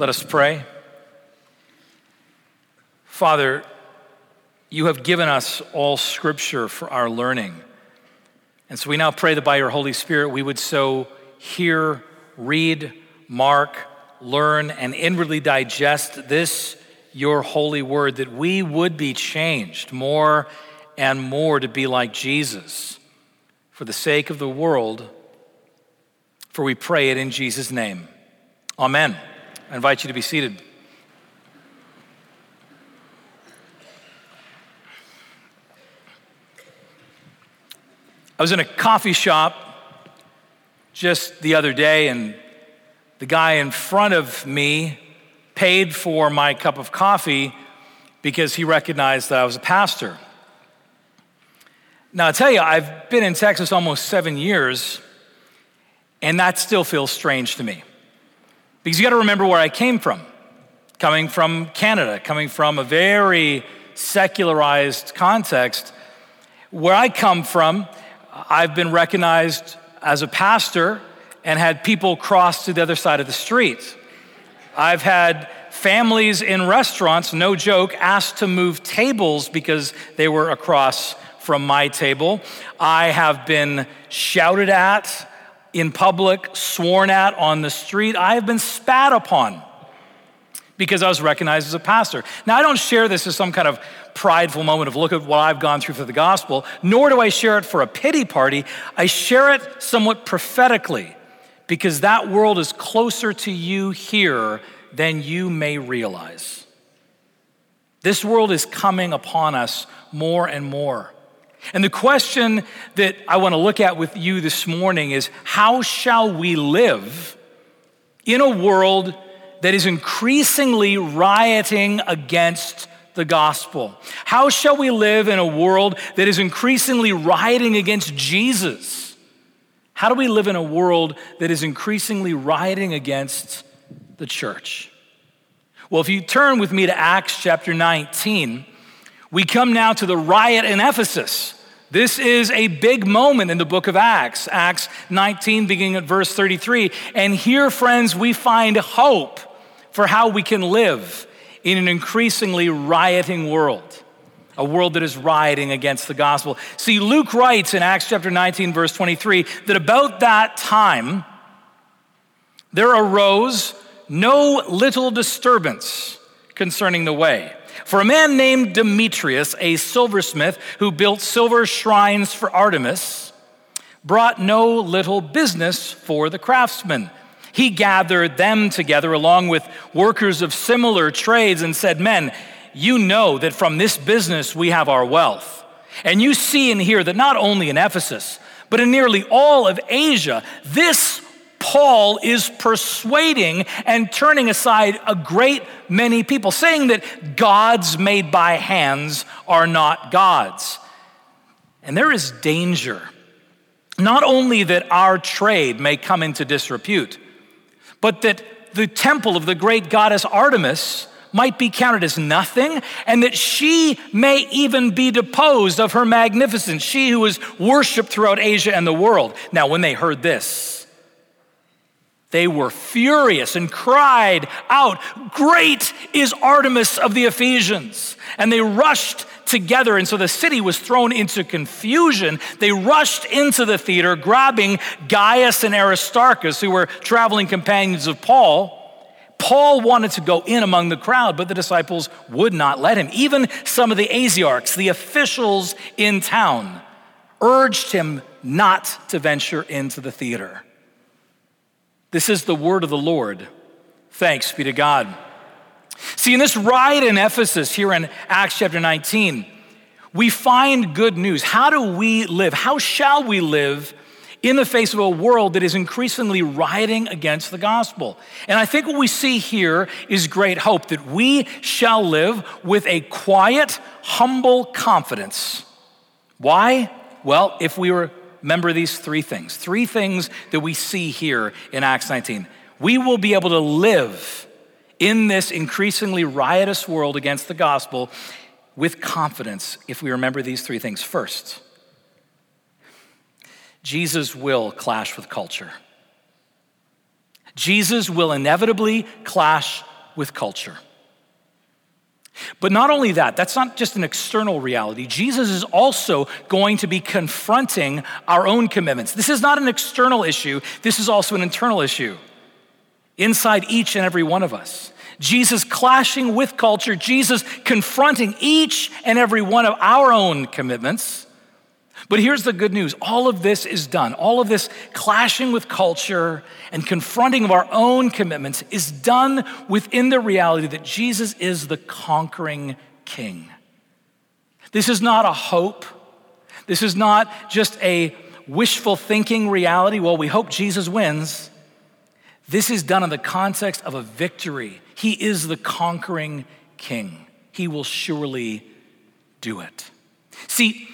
Let us pray. Father, you have given us all scripture for our learning. And so we now pray that by your Holy Spirit we would so hear, read, mark, learn, and inwardly digest this, your holy word, that we would be changed more and more to be like Jesus for the sake of the world. For we pray it in Jesus' name. Amen. I invite you to be seated. I was in a coffee shop just the other day, and the guy in front of me paid for my cup of coffee because he recognized that I was a pastor. Now, I tell you, I've been in Texas almost seven years, and that still feels strange to me. Because you got to remember where I came from. Coming from Canada, coming from a very secularized context. Where I come from, I've been recognized as a pastor and had people cross to the other side of the street. I've had families in restaurants, no joke, asked to move tables because they were across from my table. I have been shouted at in public, sworn at on the street. I have been spat upon because I was recognized as a pastor. Now, I don't share this as some kind of prideful moment of look at what I've gone through for the gospel, nor do I share it for a pity party. I share it somewhat prophetically because that world is closer to you here than you may realize. This world is coming upon us more and more. And the question that I want to look at with you this morning is how shall we live in a world that is increasingly rioting against the gospel? How shall we live in a world that is increasingly rioting against Jesus? How do we live in a world that is increasingly rioting against the church? Well, if you turn with me to Acts chapter 19, we come now to the riot in Ephesus. This is a big moment in the book of Acts, Acts 19, beginning at verse 33. And here, friends, we find hope for how we can live in an increasingly rioting world, a world that is rioting against the gospel. See, Luke writes in Acts chapter 19, verse 23, that about that time there arose no little disturbance concerning the way. For a man named Demetrius, a silversmith who built silver shrines for Artemis, brought no little business for the craftsmen. He gathered them together along with workers of similar trades and said, Men, you know that from this business we have our wealth. And you see and hear that not only in Ephesus, but in nearly all of Asia, this Paul is persuading and turning aside a great many people, saying that gods made by hands are not gods. And there is danger, not only that our trade may come into disrepute, but that the temple of the great goddess Artemis might be counted as nothing, and that she may even be deposed of her magnificence, she who was worshiped throughout Asia and the world. Now, when they heard this, they were furious and cried out, Great is Artemis of the Ephesians! And they rushed together. And so the city was thrown into confusion. They rushed into the theater, grabbing Gaius and Aristarchus, who were traveling companions of Paul. Paul wanted to go in among the crowd, but the disciples would not let him. Even some of the Asiarchs, the officials in town, urged him not to venture into the theater. This is the word of the Lord. Thanks be to God. See, in this riot in Ephesus, here in Acts chapter 19, we find good news. How do we live? How shall we live in the face of a world that is increasingly rioting against the gospel? And I think what we see here is great hope that we shall live with a quiet, humble confidence. Why? Well, if we were remember these three things. Three things that we see here in Acts 19. We will be able to live in this increasingly riotous world against the gospel with confidence if we remember these three things. First, Jesus will clash with culture. Jesus will inevitably clash with culture. But not only that, that's not just an external reality. Jesus is also going to be confronting our own commitments. This is not an external issue, this is also an internal issue inside each and every one of us. Jesus clashing with culture, Jesus confronting each and every one of our own commitments. But here's the good news all of this is done. All of this clashing with culture and confronting of our own commitments is done within the reality that Jesus is the conquering king. This is not a hope. This is not just a wishful thinking reality. Well, we hope Jesus wins. This is done in the context of a victory he is the conquering king. He will surely do it. See,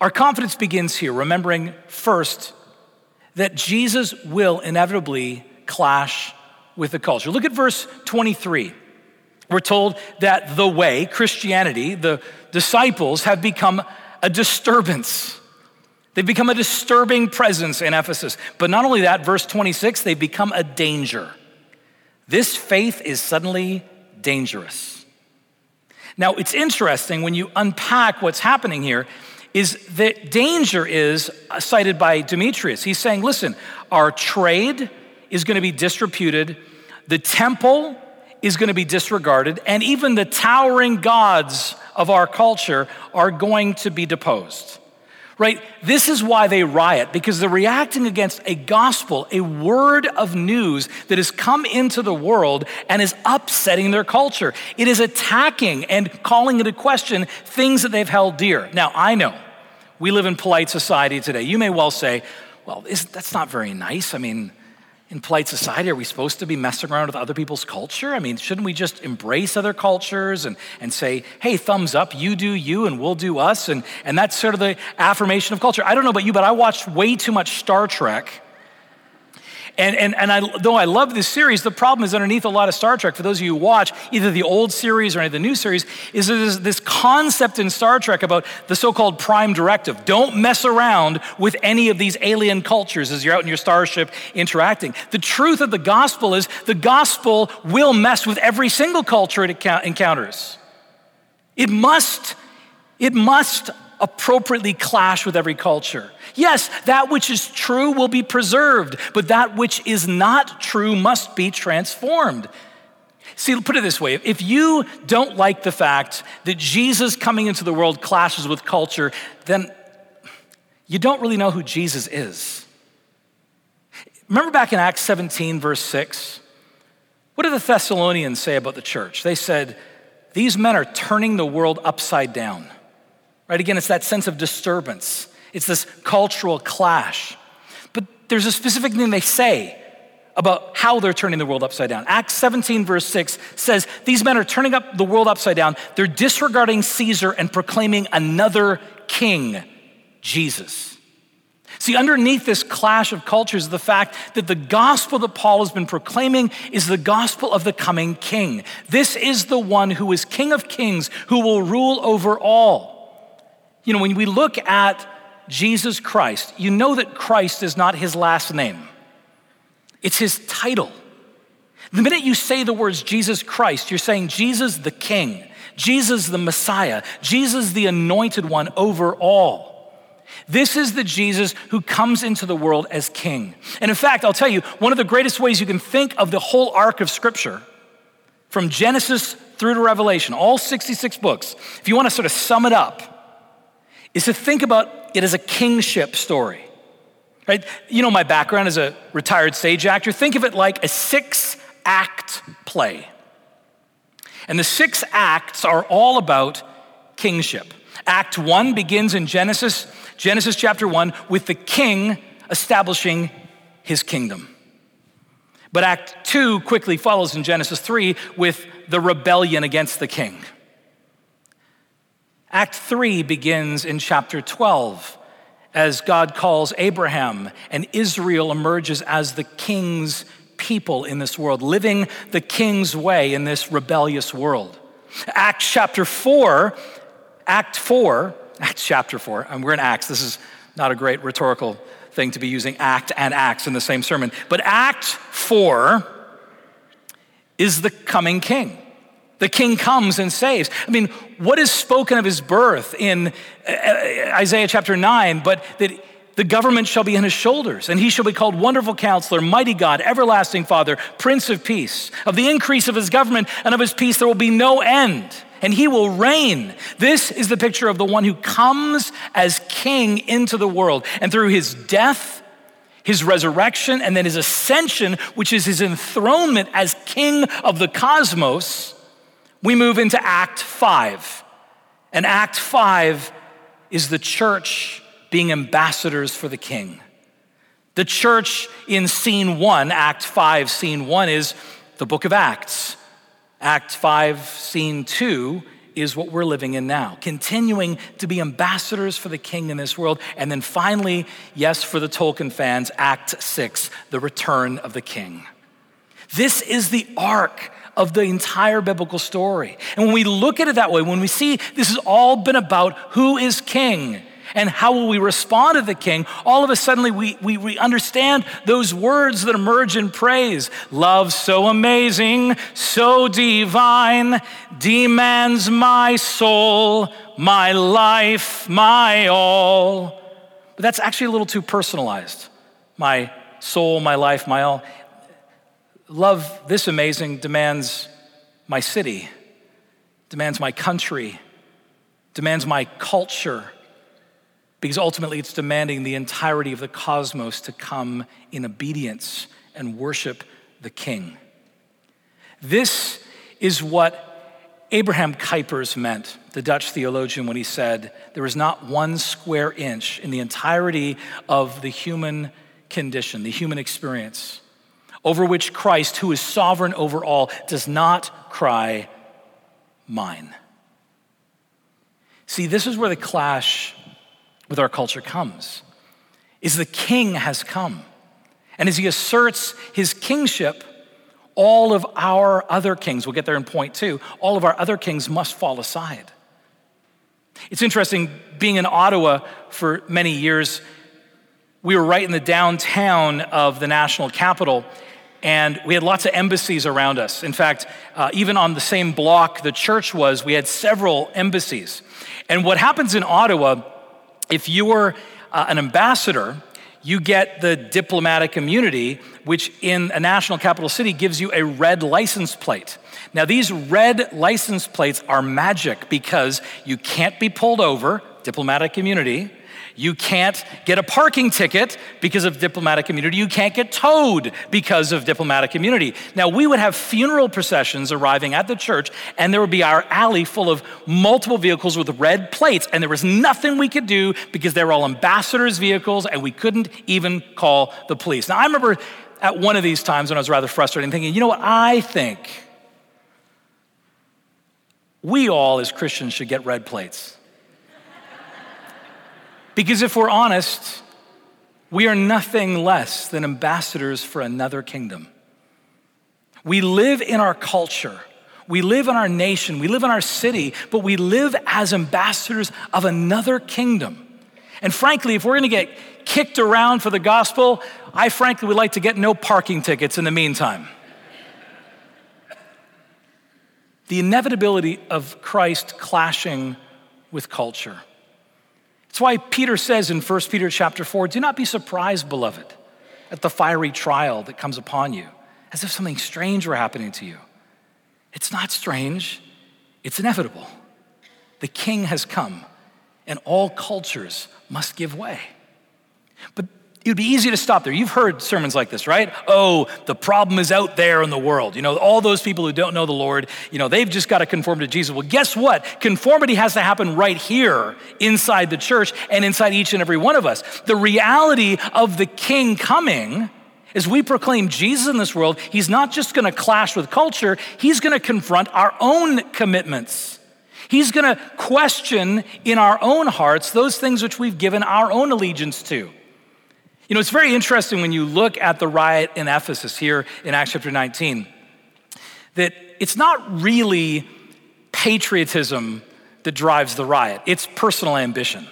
our confidence begins here, remembering first that Jesus will inevitably clash with the culture. Look at verse 23. We're told that the way, Christianity, the disciples have become a disturbance. They've become a disturbing presence in Ephesus. But not only that, verse 26, they've become a danger. This faith is suddenly dangerous. Now, it's interesting when you unpack what's happening here is that danger is cited by Demetrius. He's saying, listen, our trade is going to be disreputed, the temple is going to be disregarded, and even the towering gods of our culture are going to be deposed right? This is why they riot, because they're reacting against a gospel, a word of news that has come into the world and is upsetting their culture. It is attacking and calling into question things that they've held dear. Now, I know we live in polite society today. You may well say, well, that's not very nice. I mean, in polite society, are we supposed to be messing around with other people's culture? I mean, shouldn't we just embrace other cultures and, and say, hey, thumbs up, you do you and we'll do us? And, and that's sort of the affirmation of culture. I don't know about you, but I watched way too much Star Trek and, and, and I, though I love this series, the problem is underneath a lot of Star Trek, for those of you who watch either the old series or any of the new series, is there's this concept in Star Trek about the so called prime directive. Don't mess around with any of these alien cultures as you're out in your starship interacting. The truth of the gospel is the gospel will mess with every single culture it encounters. It must, it must appropriately clash with every culture. Yes, that which is true will be preserved, but that which is not true must be transformed. See, put it this way if you don't like the fact that Jesus coming into the world clashes with culture, then you don't really know who Jesus is. Remember back in Acts 17, verse 6? What did the Thessalonians say about the church? They said, These men are turning the world upside down. Right? Again, it's that sense of disturbance. It's this cultural clash. But there's a specific thing they say about how they're turning the world upside down. Acts 17, verse 6 says, These men are turning up the world upside down. They're disregarding Caesar and proclaiming another king, Jesus. See, underneath this clash of cultures, is the fact that the gospel that Paul has been proclaiming is the gospel of the coming king. This is the one who is king of kings, who will rule over all. You know, when we look at Jesus Christ, you know that Christ is not his last name, it's his title. The minute you say the words Jesus Christ, you're saying Jesus the King, Jesus the Messiah, Jesus the anointed one over all. This is the Jesus who comes into the world as king. And in fact, I'll tell you, one of the greatest ways you can think of the whole arc of Scripture, from Genesis through to Revelation, all 66 books, if you want to sort of sum it up, is to think about it as a kingship story. Right? You know my background as a retired stage actor. Think of it like a six act play. And the six acts are all about kingship. Act one begins in Genesis, Genesis chapter one, with the king establishing his kingdom. But Act two quickly follows in Genesis three with the rebellion against the king. Act 3 begins in chapter 12 as God calls Abraham and Israel emerges as the king's people in this world, living the king's way in this rebellious world. Acts chapter 4, Act 4, Acts chapter 4, and we're in Acts. This is not a great rhetorical thing to be using act and acts in the same sermon. But Act 4 is the coming king. The king comes and saves. I mean, what is spoken of his birth in uh, uh, Isaiah chapter 9, but that the government shall be on his shoulders, and he shall be called Wonderful Counselor, Mighty God, Everlasting Father, Prince of Peace. Of the increase of his government and of his peace, there will be no end, and he will reign. This is the picture of the one who comes as king into the world, and through his death, his resurrection, and then his ascension, which is his enthronement as king of the cosmos we move into Act 5. And Act 5 is the church being ambassadors for the king. The church in scene one, Act 5, scene one, is the book of Acts. Act 5, scene two, is what we're living in now, continuing to be ambassadors for the king in this world. And then finally, yes, for the Tolkien fans, Act 6, the return of the king. This is the arc of the entire biblical story. And when we look at it that way, when we see this has all been about who is king and how will we respond to the king, all of a sudden we, we, we understand those words that emerge in praise. Love so amazing, so divine, demands my soul, my life, my all. But that's actually a little too personalized. My soul, my life, my all love this amazing demands my city, demands my country, demands my culture, because ultimately it's demanding the entirety of the cosmos to come in obedience and worship the King. This is what Abraham Kuypers meant, the Dutch theologian, when he said, There is not one square inch in the entirety of the human condition, the human experience, over which Christ, who is sovereign over all, does not cry, Mine. See, this is where the clash with our culture comes. Is the king has come. And as he asserts his kingship, all of our other kings, we'll get there in point two, all of our other kings must fall aside. It's interesting, being in Ottawa for many years, we were right in the downtown of the national capital, and we had lots of embassies around us. In fact, uh, even on the same block the church was, we had several embassies. And what happens in Ottawa, if you're uh, an ambassador, you get the diplomatic immunity, which in a national capital city gives you a red license plate. Now, these red license plates are magic because you can't be pulled over, diplomatic immunity. You can't get a parking ticket because of diplomatic immunity. You can't get towed because of diplomatic immunity. Now, we would have funeral processions arriving at the church, and there would be our alley full of multiple vehicles with red plates, and there was nothing we could do because they were all ambassadors' vehicles, and we couldn't even call the police. Now, I remember at one of these times when I was rather frustrated thinking, you know what, I think we all as Christians should get red plates. Because if we're honest, we are nothing less than ambassadors for another kingdom. We live in our culture, we live in our nation, we live in our city, but we live as ambassadors of another kingdom. And frankly, if we're gonna get kicked around for the gospel, I frankly would like to get no parking tickets in the meantime. the inevitability of Christ clashing with culture. That's why Peter says in 1 Peter chapter 4, do not be surprised, beloved, at the fiery trial that comes upon you, as if something strange were happening to you. It's not strange, it's inevitable. The king has come, and all cultures must give way. But it would be easy to stop there. You've heard sermons like this, right? Oh, the problem is out there in the world. You know, all those people who don't know the Lord, you know, they've just got to conform to Jesus. Well, guess what? Conformity has to happen right here inside the church and inside each and every one of us. The reality of the king coming as we proclaim Jesus in this world, he's not just going to clash with culture, he's going to confront our own commitments. He's going to question in our own hearts those things which we've given our own allegiance to. You know, it's very interesting when you look at the riot in Ephesus here in Acts chapter 19, that it's not really patriotism that drives the riot, it's personal ambition.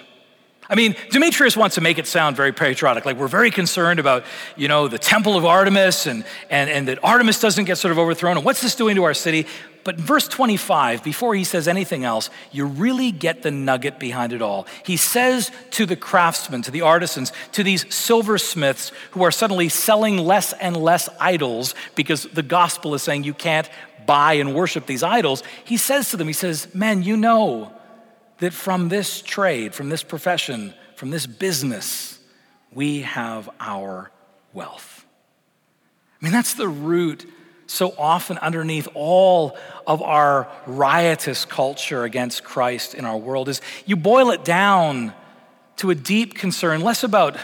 I mean, Demetrius wants to make it sound very patriotic, like we're very concerned about, you know, the temple of Artemis and, and, and that Artemis doesn't get sort of overthrown. And what's this doing to our city? But in verse 25, before he says anything else, you really get the nugget behind it all. He says to the craftsmen, to the artisans, to these silversmiths who are suddenly selling less and less idols because the gospel is saying you can't buy and worship these idols, he says to them, he says, Men, you know that from this trade, from this profession, from this business, we have our wealth. I mean, that's the root so often underneath all of our riotous culture against Christ in our world is you boil it down to a deep concern, less about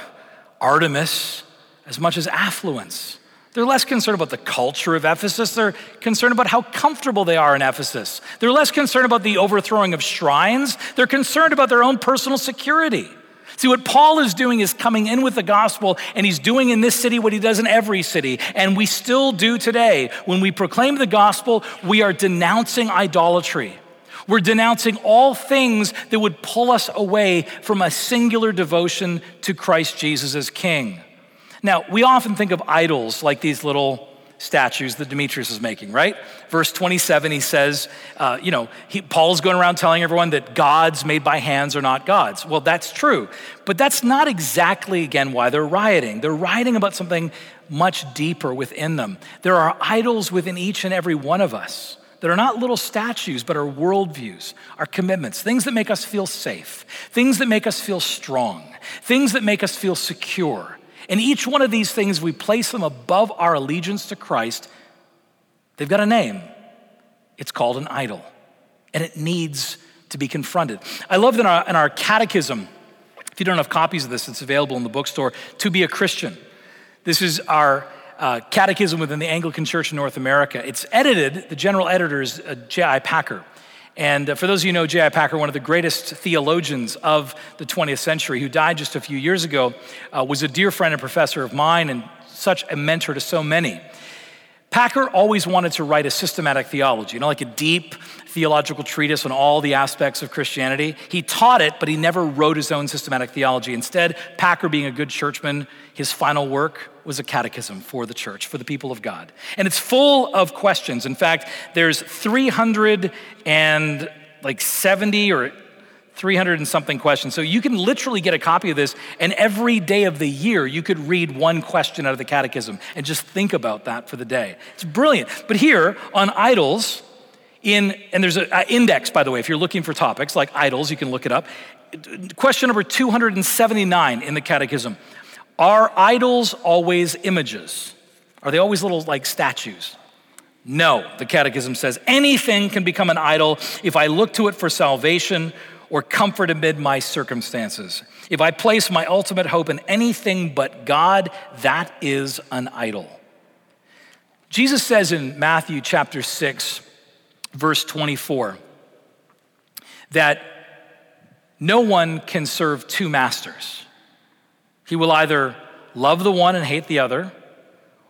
Artemis as much as affluence. They're less concerned about the culture of Ephesus. They're concerned about how comfortable they are in Ephesus. They're less concerned about the overthrowing of shrines. They're concerned about their own personal security. See, what Paul is doing is coming in with the gospel, and he's doing in this city what he does in every city. And we still do today. When we proclaim the gospel, we are denouncing idolatry. We're denouncing all things that would pull us away from a singular devotion to Christ Jesus as King. Now, we often think of idols like these little statues that Demetrius is making, right? Verse 27, he says, uh, you know, he, Paul's going around telling everyone that gods made by hands are not gods. Well, that's true. But that's not exactly, again, why they're rioting. They're rioting about something much deeper within them. There are idols within each and every one of us that are not little statues, but are worldviews, our commitments, things that make us feel safe, things that make us feel strong, things that make us feel secure and each one of these things, we place them above our allegiance to Christ. They've got a name. It's called an idol, and it needs to be confronted. I love that in our, in our catechism, if you don't have copies of this, it's available in the bookstore, To Be a Christian. This is our uh, catechism within the Anglican Church in North America. It's edited, the general editor is uh, J.I. Packer. And uh, for those of you who know J.I. Packer, one of the greatest theologians of the 20th century, who died just a few years ago, uh, was a dear friend and professor of mine and such a mentor to so many. Packer always wanted to write a systematic theology, you know, like a deep theological treatise on all the aspects of Christianity. He taught it, but he never wrote his own systematic theology. Instead, Packer, being a good churchman, his final work was a catechism for the church, for the people of God. And it's full of questions. In fact, there's 300 and like 70 or 300 and something questions. So you can literally get a copy of this, and every day of the year, you could read one question out of the catechism and just think about that for the day. It's brilliant. But here on idols, in, and there's an index, by the way, if you're looking for topics like idols, you can look it up. Question number 279 in the catechism Are idols always images? Are they always little like statues? No, the catechism says anything can become an idol if I look to it for salvation or comfort amid my circumstances. If I place my ultimate hope in anything but God, that is an idol. Jesus says in Matthew chapter 6, verse 24, that no one can serve two masters. He will either love the one and hate the other,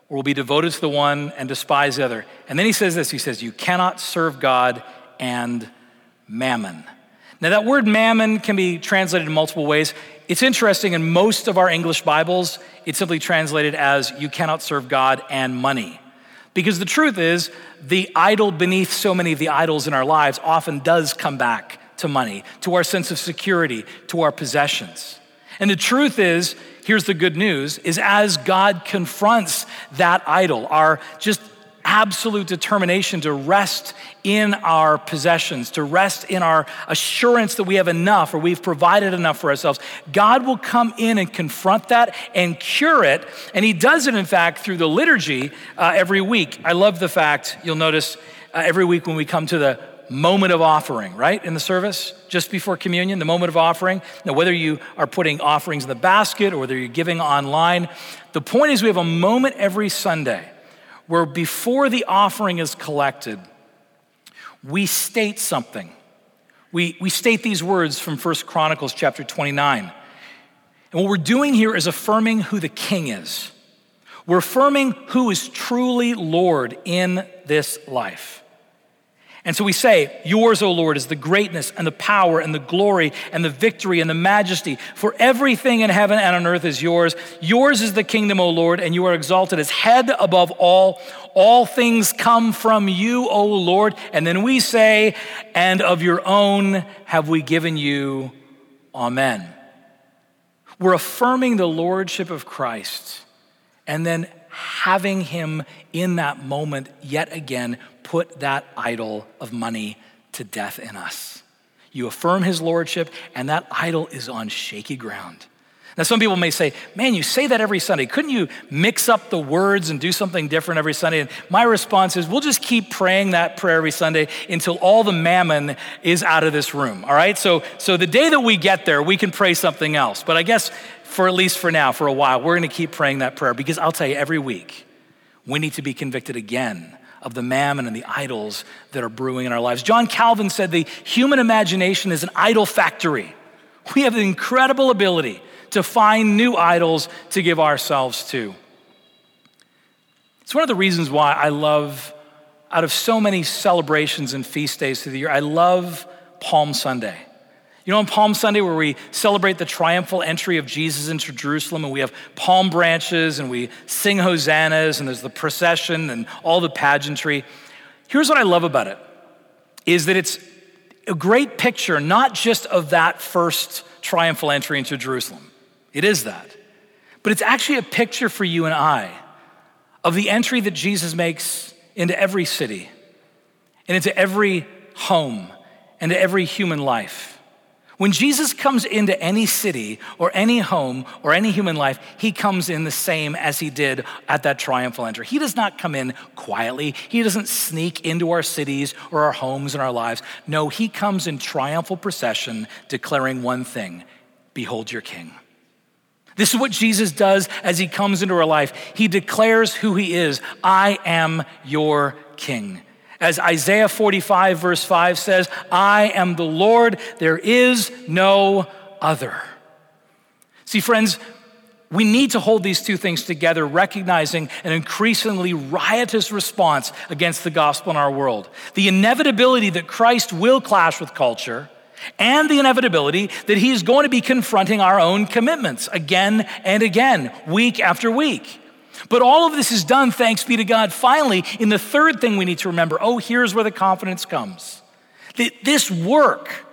or will be devoted to the one and despise the other. And then he says this he says, You cannot serve God and mammon. Now, that word mammon can be translated in multiple ways. It's interesting, in most of our English Bibles, it's simply translated as you cannot serve God and money. Because the truth is, the idol beneath so many of the idols in our lives often does come back to money, to our sense of security, to our possessions. And the truth is, here's the good news, is as God confronts that idol, our just absolute determination to rest in our possessions, to rest in our assurance that we have enough or we've provided enough for ourselves. God will come in and confront that and cure it. And He does it, in fact, through the liturgy uh, every week. I love the fact, you'll notice uh, every week when we come to the moment of offering, right, in the service, just before communion, the moment of offering. Now, whether you are putting offerings in the basket or whether you're giving online, the point is we have a moment every Sunday where before the offering is collected, we state something. We, we state these words from First Chronicles chapter 29. And what we're doing here is affirming who the king is. We're affirming who is truly Lord in this life. And so we say, Yours, O Lord, is the greatness and the power and the glory and the victory and the majesty. For everything in heaven and on earth is yours. Yours is the kingdom, O Lord, and you are exalted as head above all. All things come from you, O Lord. And then we say, And of your own have we given you. Amen. We're affirming the lordship of Christ and then having him in that moment yet again put that idol of money to death in us. You affirm his lordship, and that idol is on shaky ground. Now, some people may say, Man, you say that every Sunday. Couldn't you mix up the words and do something different every Sunday? And my response is, We'll just keep praying that prayer every Sunday until all the mammon is out of this room, all right? So, so the day that we get there, we can pray something else. But I guess for at least for now, for a while, we're gonna keep praying that prayer because I'll tell you, every week, we need to be convicted again of the mammon and the idols that are brewing in our lives. John Calvin said the human imagination is an idol factory. We have the incredible ability to find new idols to give ourselves to. It's one of the reasons why I love, out of so many celebrations and feast days through the year, I love Palm Sunday. You know, on Palm Sunday, where we celebrate the triumphal entry of Jesus into Jerusalem, and we have palm branches and we sing hosannas, and there's the procession and all the pageantry. Here's what I love about it is that it's a great picture, not just of that first triumphal entry into Jerusalem. It is that. But it's actually a picture for you and I of the entry that Jesus makes into every city and into every home and to every human life. When Jesus comes into any city or any home or any human life, he comes in the same as he did at that triumphal entry. He does not come in quietly. He doesn't sneak into our cities or our homes and our lives. No, he comes in triumphal procession declaring one thing Behold your king. This is what Jesus does as he comes into our life. He declares who he is I am your king. As Isaiah 45, verse 5 says, I am the Lord, there is no other. See, friends, we need to hold these two things together, recognizing an increasingly riotous response against the gospel in our world. The inevitability that Christ will clash with culture, and the inevitability that he is going to be confronting our own commitments again and again, week after week. But all of this is done, thanks be to God, finally, in the third thing we need to remember oh, here's where the confidence comes. That This work,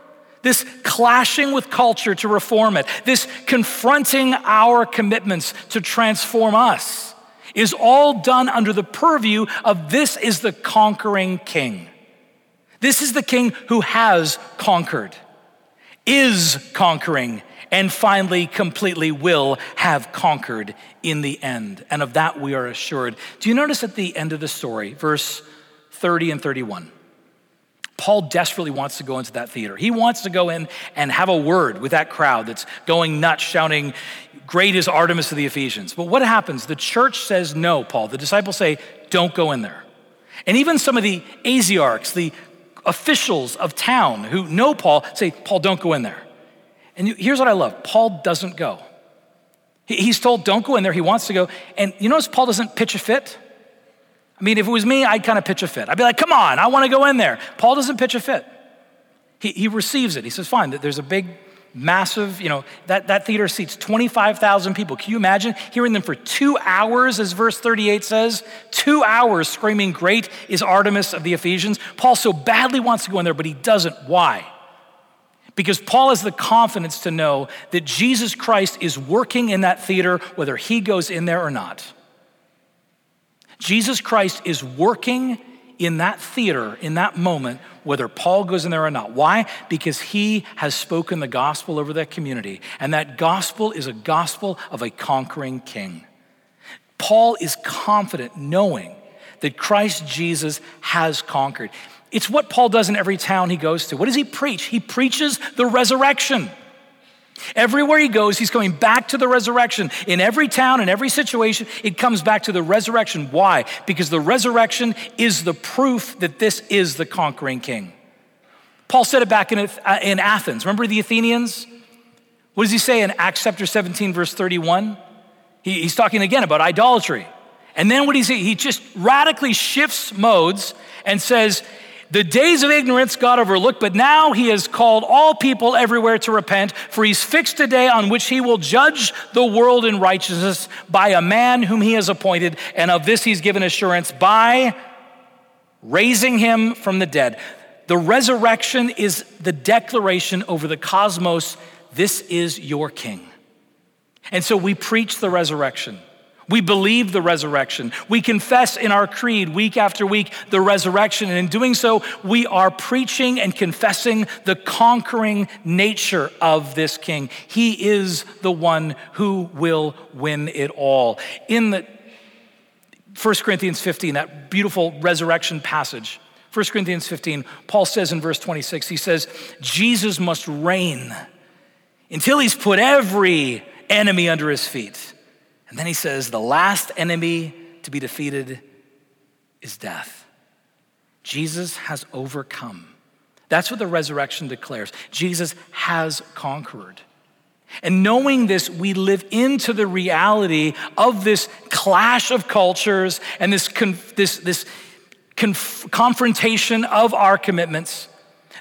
this clashing with culture to reform it, this confronting our commitments to transform us, is all done under the purview of this is the conquering king. This is the king who has conquered, is conquering, and finally, completely will have conquered in the end. And of that we are assured. Do you notice at the end of the story, verse 30 and 31? Paul desperately wants to go into that theater. He wants to go in and have a word with that crowd that's going nuts, shouting, Great is Artemis of the Ephesians. But what happens? The church says no, Paul. The disciples say, Don't go in there. And even some of the Asiarchs, the officials of town who know Paul, say, Paul, don't go in there. And here's what I love Paul doesn't go. He's told, don't go in there. He wants to go. And you notice Paul doesn't pitch a fit? I mean, if it was me, I'd kind of pitch a fit. I'd be like, come on, I want to go in there. Paul doesn't pitch a fit. He, he receives it. He says, fine, there's a big, massive, you know, that, that theater seats 25,000 people. Can you imagine hearing them for two hours, as verse 38 says? Two hours screaming, Great is Artemis of the Ephesians. Paul so badly wants to go in there, but he doesn't. Why? Because Paul has the confidence to know that Jesus Christ is working in that theater whether he goes in there or not. Jesus Christ is working in that theater, in that moment, whether Paul goes in there or not. Why? Because he has spoken the gospel over that community, and that gospel is a gospel of a conquering king. Paul is confident knowing that Christ Jesus has conquered. It's what Paul does in every town he goes to. What does he preach? He preaches the resurrection. Everywhere he goes, he's going back to the resurrection. In every town, in every situation, it comes back to the resurrection. Why? Because the resurrection is the proof that this is the conquering king. Paul said it back in, Athens. Remember the Athenians? What does he say in Acts chapter 17, verse 31? He, he's talking again about idolatry. And then what he say? He just radically shifts modes and says, The days of ignorance God overlooked, but now he has called all people everywhere to repent, for he's fixed a day on which he will judge the world in righteousness by a man whom he has appointed, and of this he's given assurance by raising him from the dead. The resurrection is the declaration over the cosmos this is your king. And so we preach the resurrection. We believe the resurrection. We confess in our creed week after week the resurrection. And in doing so, we are preaching and confessing the conquering nature of this king. He is the one who will win it all. In the 1 Corinthians 15, that beautiful resurrection passage, 1 Corinthians 15, Paul says in verse 26, he says, Jesus must reign until he's put every enemy under his feet. And then he says, the last enemy to be defeated is death. Jesus has overcome. That's what the resurrection declares. Jesus has conquered. And knowing this, we live into the reality of this clash of cultures and this, conf- this, this conf- confrontation of our commitments.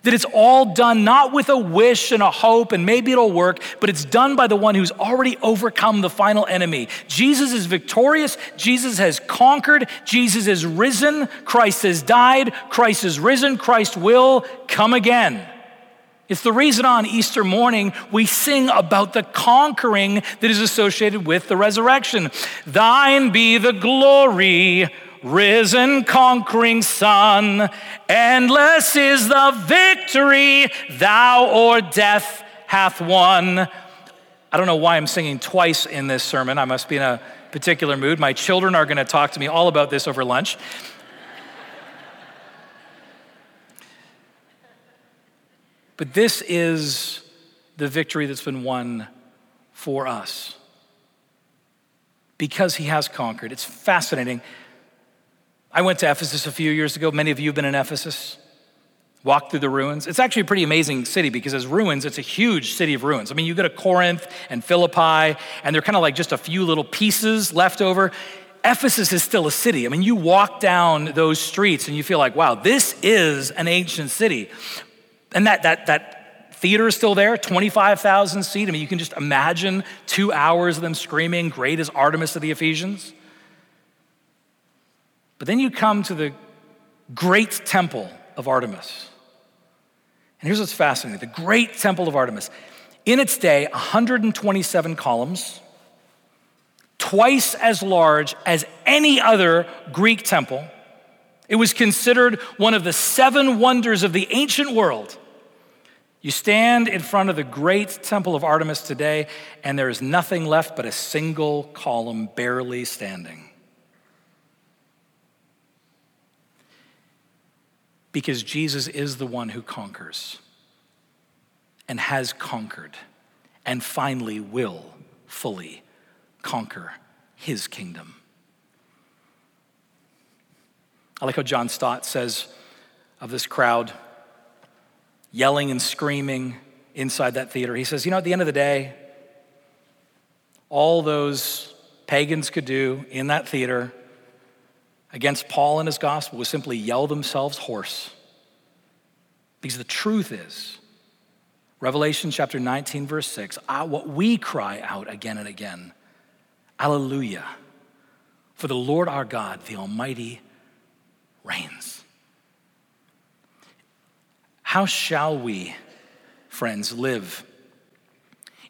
That it's all done not with a wish and a hope and maybe it'll work, but it's done by the one who's already overcome the final enemy. Jesus is victorious. Jesus has conquered. Jesus is risen. Christ has died. Christ is risen. Christ will come again. It's the reason on Easter morning we sing about the conquering that is associated with the resurrection. Thine be the glory risen conquering Son. Endless is the victory thou o'er death hath won. I don't know why I'm singing twice in this sermon. I must be in a particular mood. My children are going to talk to me all about this over lunch. but this is the victory that's been won for us because he has conquered. It's fascinating. I went to Ephesus a few years ago. Many of you have been in Ephesus, walked through the ruins. It's actually a pretty amazing city because as ruins, it's a huge city of ruins. I mean, you go to Corinth and Philippi, and they're kind of like just a few little pieces left over. Ephesus is still a city. I mean, you walk down those streets and you feel like, wow, this is an ancient city. And that, that, that theater is still there, 25,000 seat. I mean, you can just imagine two hours of them screaming, Great is Artemis of the Ephesians. But then you come to the great temple of Artemis. And here's what's fascinating the great temple of Artemis. In its day, 127 columns, twice as large as any other Greek temple. It was considered one of the seven wonders of the ancient world. You stand in front of the great temple of Artemis today, and there is nothing left but a single column barely standing. Because Jesus is the one who conquers and has conquered and finally will fully conquer his kingdom. I like how John Stott says of this crowd yelling and screaming inside that theater. He says, You know, at the end of the day, all those pagans could do in that theater against Paul and his gospel was simply yell themselves hoarse. Because the truth is, Revelation chapter 19, verse 6, ah, what we cry out again and again Alleluia. For the Lord our God, the Almighty, reigns. How shall we, friends, live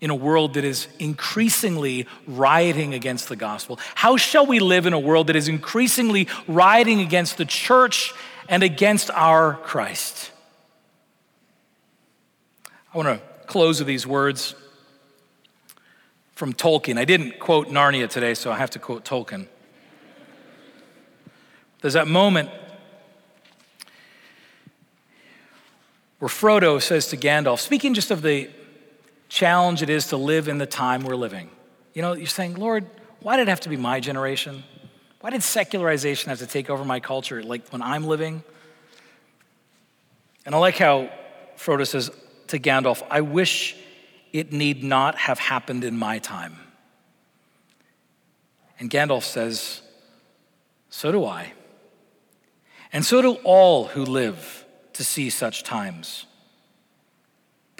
in a world that is increasingly rioting against the gospel? How shall we live in a world that is increasingly rioting against the church and against our Christ? I want to close with these words from Tolkien. I didn't quote Narnia today, so I have to quote Tolkien. There's that moment where Frodo says to Gandalf, speaking just of the challenge it is to live in the time we're living. You know, you're saying, Lord, why did it have to be my generation? Why did secularization have to take over my culture, like when I'm living? And I like how Frodo says to Gandalf, I wish it need not have happened in my time. And Gandalf says, So do I. And so do all who live to see such times.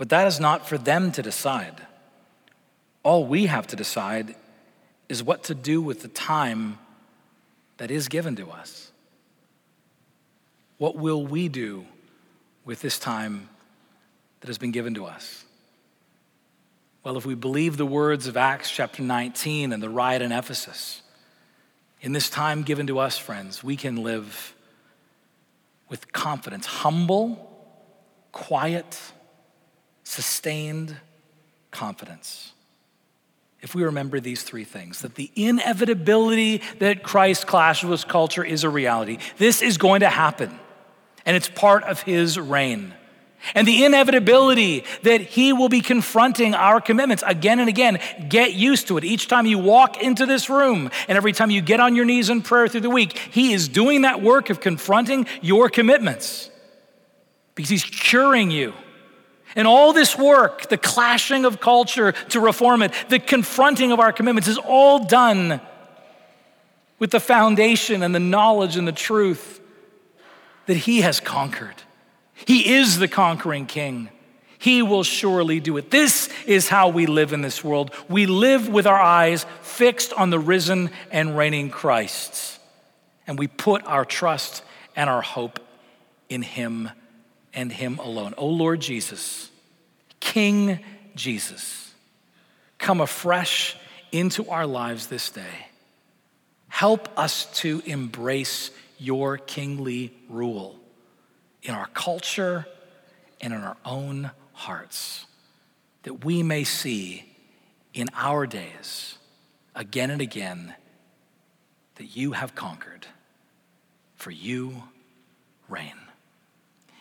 But that is not for them to decide. All we have to decide is what to do with the time that is given to us. What will we do with this time that has been given to us? Well, if we believe the words of Acts chapter 19 and the riot in Ephesus, in this time given to us, friends, we can live with confidence, humble, quiet, sustained confidence. If we remember these three things, that the inevitability that Christ clashes with culture is a reality. This is going to happen, and it's part of his reign and the inevitability that he will be confronting our commitments again and again. Get used to it. Each time you walk into this room and every time you get on your knees in prayer through the week, he is doing that work of confronting your commitments because he's curing you. And all this work, the clashing of culture to reform it, the confronting of our commitments, is all done with the foundation and the knowledge and the truth that he has conquered. He is the conquering king. He will surely do it. This is how we live in this world. We live with our eyes fixed on the risen and reigning Christ. And we put our trust and our hope in Him and Him alone. O Lord Jesus, King Jesus, come afresh into our lives this day. Help us to embrace your kingly rule in our culture and in our own hearts, that we may see in our days again and again that you have conquered, for you reign.